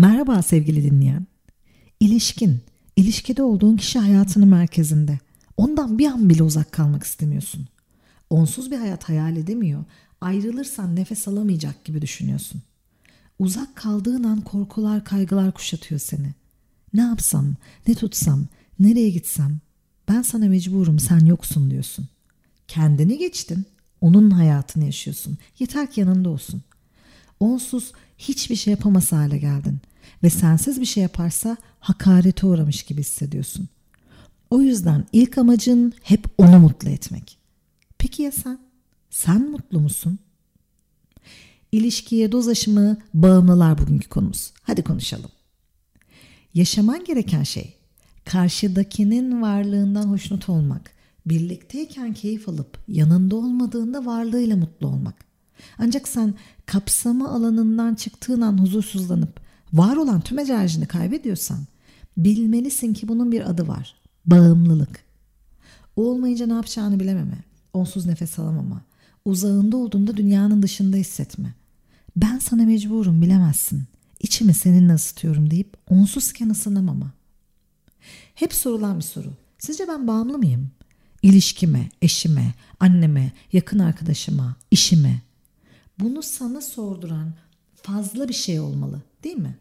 Merhaba sevgili dinleyen. İlişkin, ilişkide olduğun kişi hayatının merkezinde. Ondan bir an bile uzak kalmak istemiyorsun. Onsuz bir hayat hayal edemiyor. Ayrılırsan nefes alamayacak gibi düşünüyorsun. Uzak kaldığın an korkular, kaygılar kuşatıyor seni. Ne yapsam, ne tutsam, nereye gitsem? Ben sana mecburum, sen yoksun diyorsun. Kendini geçtin, onun hayatını yaşıyorsun. Yeter ki yanında olsun. Onsuz hiçbir şey yapamaz hale geldin ve sensiz bir şey yaparsa hakarete uğramış gibi hissediyorsun. O yüzden ilk amacın hep onu mutlu etmek. Peki ya sen? Sen mutlu musun? İlişkiye doz aşımı bağımlılar bugünkü konumuz. Hadi konuşalım. Yaşaman gereken şey karşıdakinin varlığından hoşnut olmak, birlikteyken keyif alıp yanında olmadığında varlığıyla mutlu olmak. Ancak sen kapsama alanından çıktığın an huzursuzlanıp var olan tüm enerjini kaybediyorsan bilmelisin ki bunun bir adı var. Bağımlılık. Olmayınca ne yapacağını bilememe, onsuz nefes alamama, uzağında olduğunda dünyanın dışında hissetme. Ben sana mecburum bilemezsin. İçimi seninle ısıtıyorum deyip onsuzken ısınamama. Hep sorulan bir soru. Sizce ben bağımlı mıyım? İlişkime, eşime, anneme, yakın arkadaşıma, işime. Bunu sana sorduran fazla bir şey olmalı değil mi?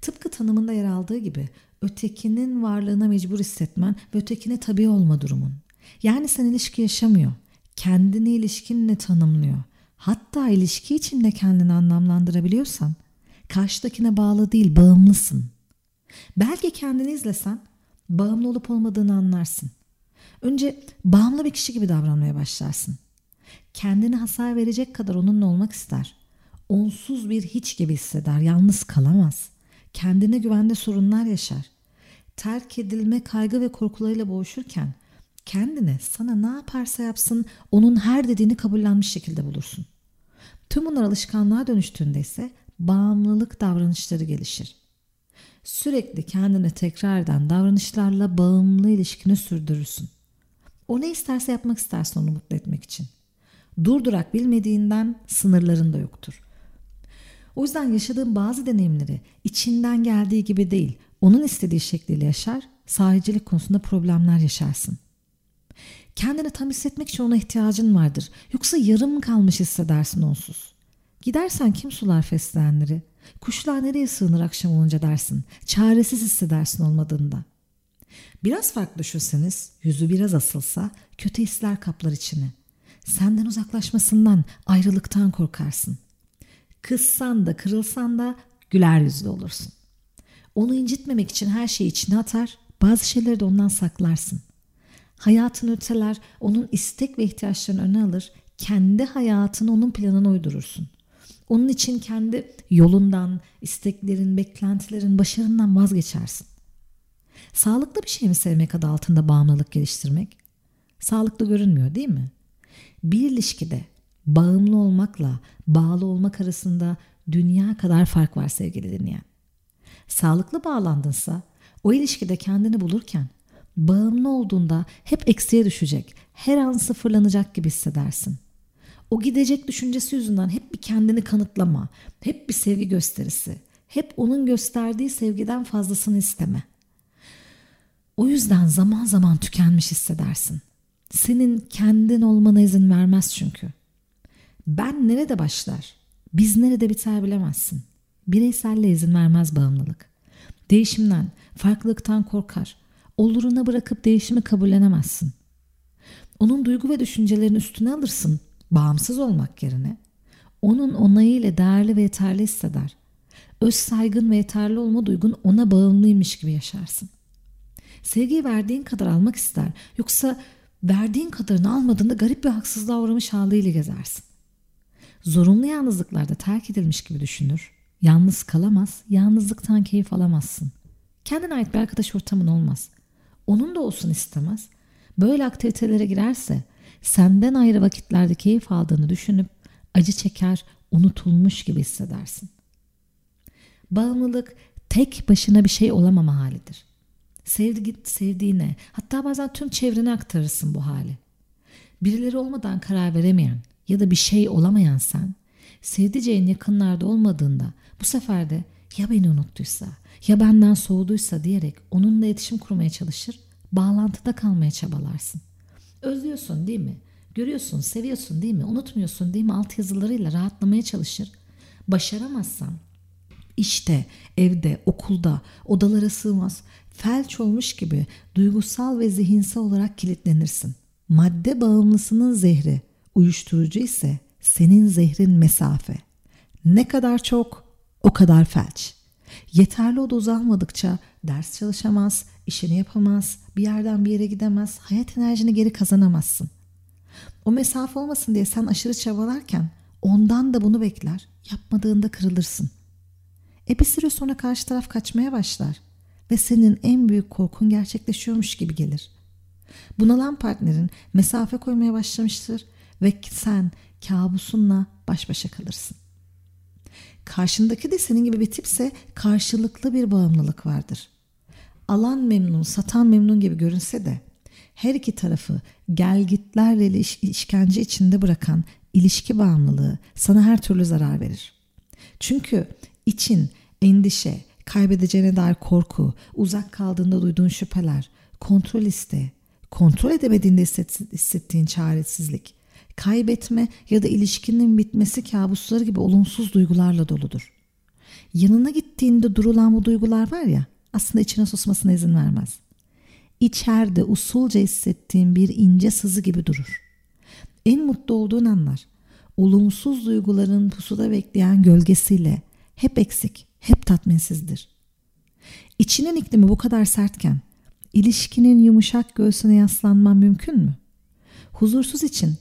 Tıpkı tanımında yer aldığı gibi ötekinin varlığına mecbur hissetmen ve ötekine tabi olma durumun. Yani sen ilişki yaşamıyor. Kendini ilişkinle tanımlıyor. Hatta ilişki içinde kendini anlamlandırabiliyorsan karşıdakine bağlı değil bağımlısın. Belki kendini izlesen bağımlı olup olmadığını anlarsın. Önce bağımlı bir kişi gibi davranmaya başlarsın. Kendini hasar verecek kadar onunla olmak ister. Onsuz bir hiç gibi hisseder, yalnız kalamaz. Kendine güvende sorunlar yaşar. Terk edilme kaygı ve korkularıyla boğuşurken kendine sana ne yaparsa yapsın onun her dediğini kabullenmiş şekilde bulursun. Tüm bunlar alışkanlığa dönüştüğünde ise bağımlılık davranışları gelişir. Sürekli kendine tekrar eden davranışlarla bağımlı ilişkini sürdürürsün. O ne isterse yapmak istersin onu mutlu etmek için. Durdurak bilmediğinden sınırların da yoktur. O yüzden yaşadığın bazı deneyimleri içinden geldiği gibi değil, onun istediği şekliyle yaşar, sahicilik konusunda problemler yaşarsın. Kendini tam hissetmek için ona ihtiyacın vardır. Yoksa yarım kalmış hissedersin onsuz. Gidersen kim sular fesleğenleri? Kuşlar nereye sığınır akşam olunca dersin. Çaresiz hissedersin olmadığında. Biraz farklı düşünseniz, yüzü biraz asılsa kötü hisler kaplar içini. Senden uzaklaşmasından, ayrılıktan korkarsın. Kızsan da kırılsan da güler yüzlü olursun. Onu incitmemek için her şeyi içine atar, bazı şeyleri de ondan saklarsın. Hayatın öteler onun istek ve ihtiyaçlarını öne alır, kendi hayatını onun planına uydurursun. Onun için kendi yolundan, isteklerin, beklentilerin, başarından vazgeçersin. Sağlıklı bir şey mi sevmek adı altında bağımlılık geliştirmek? Sağlıklı görünmüyor değil mi? Bir ilişkide bağımlı olmakla bağlı olmak arasında dünya kadar fark var sevgili dinleyen. Sağlıklı bağlandınsa o ilişkide kendini bulurken bağımlı olduğunda hep eksiye düşecek, her an sıfırlanacak gibi hissedersin. O gidecek düşüncesi yüzünden hep bir kendini kanıtlama, hep bir sevgi gösterisi, hep onun gösterdiği sevgiden fazlasını isteme. O yüzden zaman zaman tükenmiş hissedersin. Senin kendin olmana izin vermez çünkü. Ben nerede başlar? Biz nerede biter bilemezsin. Bireyselle izin vermez bağımlılık. Değişimden, farklılıktan korkar. Oluruna bırakıp değişimi kabullenemezsin. Onun duygu ve düşüncelerini üstüne alırsın bağımsız olmak yerine. Onun onayıyla değerli ve yeterli hisseder. Öz saygın ve yeterli olma duygun ona bağımlıymış gibi yaşarsın. Sevgiyi verdiğin kadar almak ister. Yoksa verdiğin kadarını almadığında garip bir haksızlığa uğramış haliyle gezersin. Zorunlu yalnızlıklarda terk edilmiş gibi düşünür. Yalnız kalamaz, yalnızlıktan keyif alamazsın. Kendine ait bir arkadaş ortamın olmaz. Onun da olsun istemez. Böyle aktivitelere girerse senden ayrı vakitlerde keyif aldığını düşünüp acı çeker, unutulmuş gibi hissedersin. Bağımlılık tek başına bir şey olamama halidir. Sevdi, sevdiğine hatta bazen tüm çevrene aktarırsın bu hali. Birileri olmadan karar veremeyen ya da bir şey olamayan sen sevdiceğin yakınlarda olmadığında bu sefer de Ya beni unuttuysa, ya benden soğuduysa diyerek onunla iletişim kurmaya çalışır, bağlantıda kalmaya çabalarsın. Özlüyorsun değil mi? Görüyorsun, seviyorsun değil mi? Unutmuyorsun değil mi? Alt yazılarıyla rahatlamaya çalışır. Başaramazsan işte, evde, okulda, odalara sığmaz, felç olmuş gibi duygusal ve zihinsel olarak kilitlenirsin. Madde bağımlısının zehri, uyuşturucu ise senin zehrin mesafe. Ne kadar çok, o kadar felç. Yeterli oda uzanmadıkça ders çalışamaz, işini yapamaz, bir yerden bir yere gidemez, hayat enerjini geri kazanamazsın. O mesafe olmasın diye sen aşırı çabalarken ondan da bunu bekler, yapmadığında kırılırsın. E bir süre sonra karşı taraf kaçmaya başlar ve senin en büyük korkun gerçekleşiyormuş gibi gelir. Bunalan partnerin mesafe koymaya başlamıştır ve sen kabusunla baş başa kalırsın. Karşındaki de senin gibi bir tipse karşılıklı bir bağımlılık vardır. Alan memnun, satan memnun gibi görünse de her iki tarafı gelgitlerle işkence içinde bırakan ilişki bağımlılığı sana her türlü zarar verir. Çünkü için endişe, kaybedeceğine dair korku, uzak kaldığında duyduğun şüpheler, kontrol iste, kontrol edemediğinde hissettiğin çaresizlik, kaybetme ya da ilişkinin bitmesi kabusları gibi olumsuz duygularla doludur. Yanına gittiğinde durulan bu duygular var ya aslında içine susmasına izin vermez. İçeride usulca hissettiğin bir ince sızı gibi durur. En mutlu olduğun anlar olumsuz duyguların pusuda bekleyen gölgesiyle hep eksik, hep tatminsizdir. İçinin iklimi bu kadar sertken ilişkinin yumuşak göğsüne yaslanman mümkün mü? Huzursuz için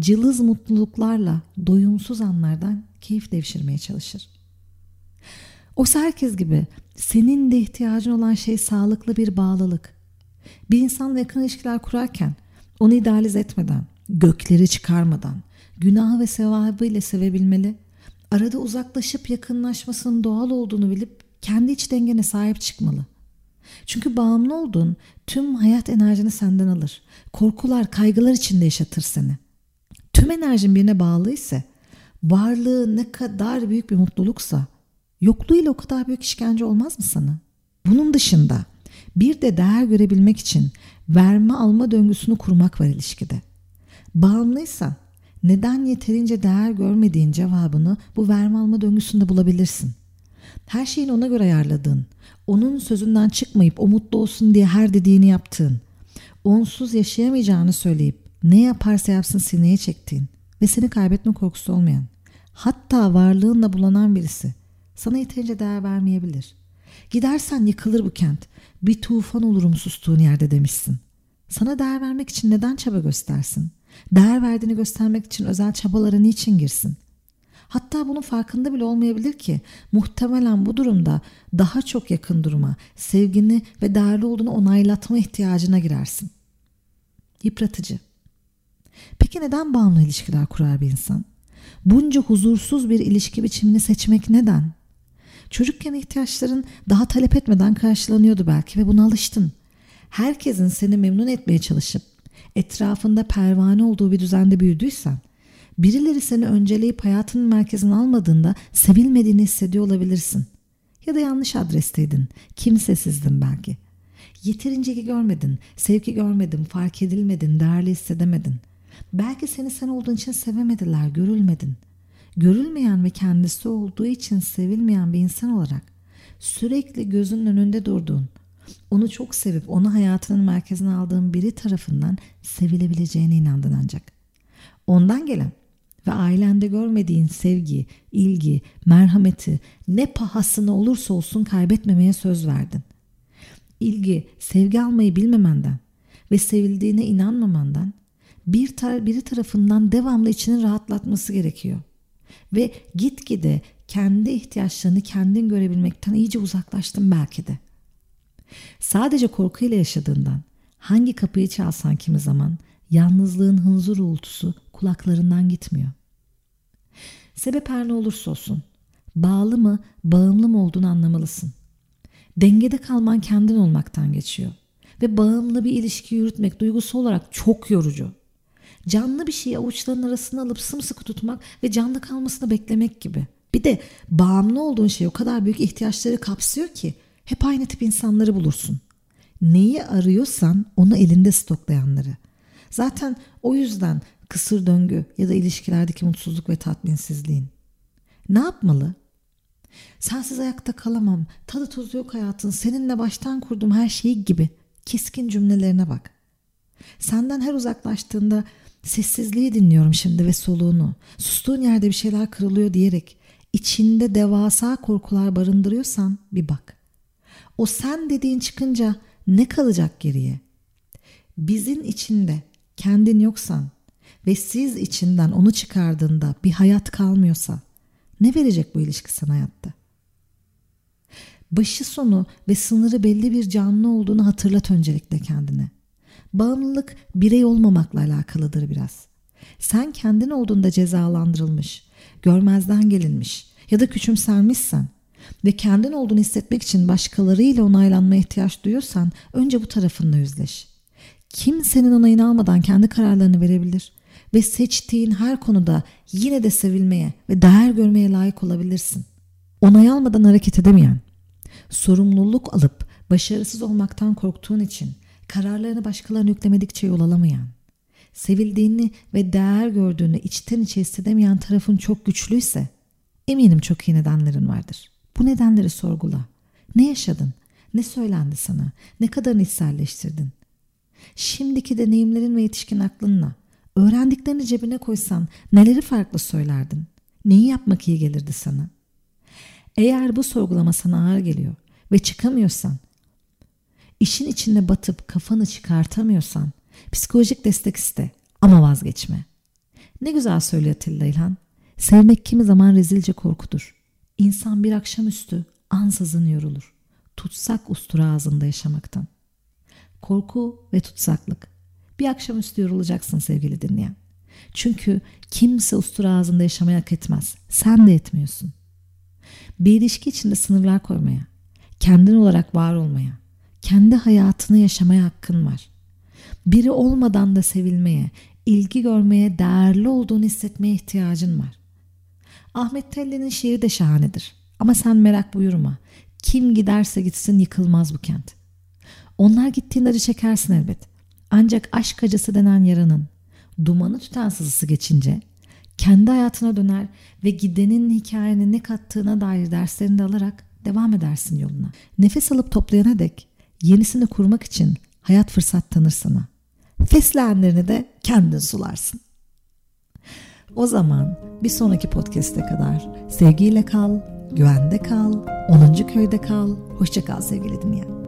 cılız mutluluklarla doyumsuz anlardan keyif devşirmeye çalışır. Oysa herkes gibi senin de ihtiyacın olan şey sağlıklı bir bağlılık. Bir insanla yakın ilişkiler kurarken onu idealize etmeden, gökleri çıkarmadan, günah ve sevabı ile sevebilmeli, arada uzaklaşıp yakınlaşmasının doğal olduğunu bilip kendi iç dengene sahip çıkmalı. Çünkü bağımlı olduğun tüm hayat enerjini senden alır. Korkular, kaygılar içinde yaşatır seni. Tüm enerjin birine bağlı ise varlığı ne kadar büyük bir mutluluksa yokluğuyla o kadar büyük işkence olmaz mı sana? Bunun dışında bir de değer görebilmek için verme alma döngüsünü kurmak var ilişkide. Bağımlıysan neden yeterince değer görmediğin cevabını bu verme alma döngüsünde bulabilirsin. Her şeyin ona göre ayarladığın, onun sözünden çıkmayıp o mutlu olsun diye her dediğini yaptığın, onsuz yaşayamayacağını söyleyip ne yaparsa yapsın sineye çektiğin ve seni kaybetme korkusu olmayan, hatta varlığınla bulanan birisi sana yeterince değer vermeyebilir. Gidersen yıkılır bu kent, bir tufan olurum sustuğun yerde demişsin. Sana değer vermek için neden çaba göstersin? Değer verdiğini göstermek için özel çabalara niçin girsin? Hatta bunun farkında bile olmayabilir ki muhtemelen bu durumda daha çok yakın duruma, sevgini ve değerli olduğunu onaylatma ihtiyacına girersin. Yıpratıcı. Peki neden bağımlı ilişkiler kurar bir insan? Bunca huzursuz bir ilişki biçimini seçmek neden? Çocukken ihtiyaçların daha talep etmeden karşılanıyordu belki ve buna alıştın. Herkesin seni memnun etmeye çalışıp etrafında pervane olduğu bir düzende büyüdüysen, birileri seni önceleyip hayatının merkezine almadığında sevilmediğini hissediyor olabilirsin. Ya da yanlış adresteydin, kimsesizdin belki. Yeterince görmedin, sevgi görmedin, fark edilmedin, değerli hissedemedin. Belki seni sen olduğun için sevemediler, görülmedin. Görülmeyen ve kendisi olduğu için sevilmeyen bir insan olarak sürekli gözünün önünde durduğun, onu çok sevip onu hayatının merkezine aldığın biri tarafından sevilebileceğine inandın ancak. Ondan gelen ve ailende görmediğin sevgi, ilgi, merhameti ne pahasına olursa olsun kaybetmemeye söz verdin. İlgi, sevgi almayı bilmemenden ve sevildiğine inanmamandan bir tar biri tarafından devamlı içini rahatlatması gerekiyor. Ve gitgide kendi ihtiyaçlarını kendin görebilmekten iyice uzaklaştın belki de. Sadece korkuyla yaşadığından hangi kapıyı çalsan kimi zaman yalnızlığın hınzır uğultusu kulaklarından gitmiyor. Sebep her ne olursa olsun bağlı mı bağımlı mı olduğunu anlamalısın. Dengede kalman kendin olmaktan geçiyor. Ve bağımlı bir ilişki yürütmek duygusal olarak çok yorucu. Canlı bir şeyi avuçların arasına alıp sımsıkı tutmak ve canlı kalmasını beklemek gibi. Bir de bağımlı olduğun şey o kadar büyük ihtiyaçları kapsıyor ki hep aynı tip insanları bulursun. Neyi arıyorsan onu elinde stoklayanları. Zaten o yüzden kısır döngü ya da ilişkilerdeki mutsuzluk ve tatminsizliğin. Ne yapmalı? Sensiz ayakta kalamam, tadı tuzu yok hayatın, seninle baştan kurduğum her şeyi gibi keskin cümlelerine bak. Senden her uzaklaştığında sessizliği dinliyorum şimdi ve soluğunu. Sustuğun yerde bir şeyler kırılıyor diyerek içinde devasa korkular barındırıyorsan bir bak. O sen dediğin çıkınca ne kalacak geriye? Bizin içinde kendin yoksan ve siz içinden onu çıkardığında bir hayat kalmıyorsa ne verecek bu ilişki sana hayatta? Başı sonu ve sınırı belli bir canlı olduğunu hatırlat öncelikle kendine. Bağımlılık birey olmamakla alakalıdır biraz. Sen kendin olduğunda cezalandırılmış, görmezden gelinmiş ya da küçümsenmişsen ve kendin olduğunu hissetmek için başkalarıyla onaylanmaya ihtiyaç duyuyorsan önce bu tarafınla yüzleş. Kimsenin onayını almadan kendi kararlarını verebilir ve seçtiğin her konuda yine de sevilmeye ve değer görmeye layık olabilirsin. Onay almadan hareket edemeyen, sorumluluk alıp başarısız olmaktan korktuğun için kararlarını başkalarına yüklemedikçe yol alamayan, sevildiğini ve değer gördüğünü içten içe hissedemeyen tarafın çok güçlüyse eminim çok iyi nedenlerin vardır. Bu nedenleri sorgula. Ne yaşadın? Ne söylendi sana? Ne kadar içselleştirdin? Şimdiki deneyimlerin ve yetişkin aklınla öğrendiklerini cebine koysan neleri farklı söylerdin? Neyi yapmak iyi gelirdi sana? Eğer bu sorgulama sana ağır geliyor ve çıkamıyorsan, işin içinde batıp kafanı çıkartamıyorsan psikolojik destek iste ama vazgeçme. Ne güzel söylüyor Atilla İlhan. Sevmek kimi zaman rezilce korkudur. İnsan bir akşamüstü ansızın yorulur. Tutsak ustura ağzında yaşamaktan. Korku ve tutsaklık. Bir akşamüstü yorulacaksın sevgili dinleyen. Çünkü kimse ustura ağzında yaşamayı hak etmez. Sen de etmiyorsun. Bir ilişki içinde sınırlar koymaya, kendin olarak var olmaya, kendi hayatını yaşamaya hakkın var. Biri olmadan da sevilmeye, ilgi görmeye, değerli olduğunu hissetmeye ihtiyacın var. Ahmet Telli'nin şiiri de şahanedir. Ama sen merak buyurma. Kim giderse gitsin yıkılmaz bu kent. Onlar gittiğinde acı çekersin elbet. Ancak aşk acısı denen yaranın dumanı tutan sızısı geçince kendi hayatına döner ve gidenin hikayenin ne kattığına dair derslerini de alarak devam edersin yoluna. Nefes alıp toplayana dek yenisini kurmak için hayat fırsat tanır sana. Fesleğenlerini de kendin sularsın. O zaman bir sonraki podcast'e kadar sevgiyle kal, güvende kal, 10. köyde kal, hoşça kal sevgili dinleyen.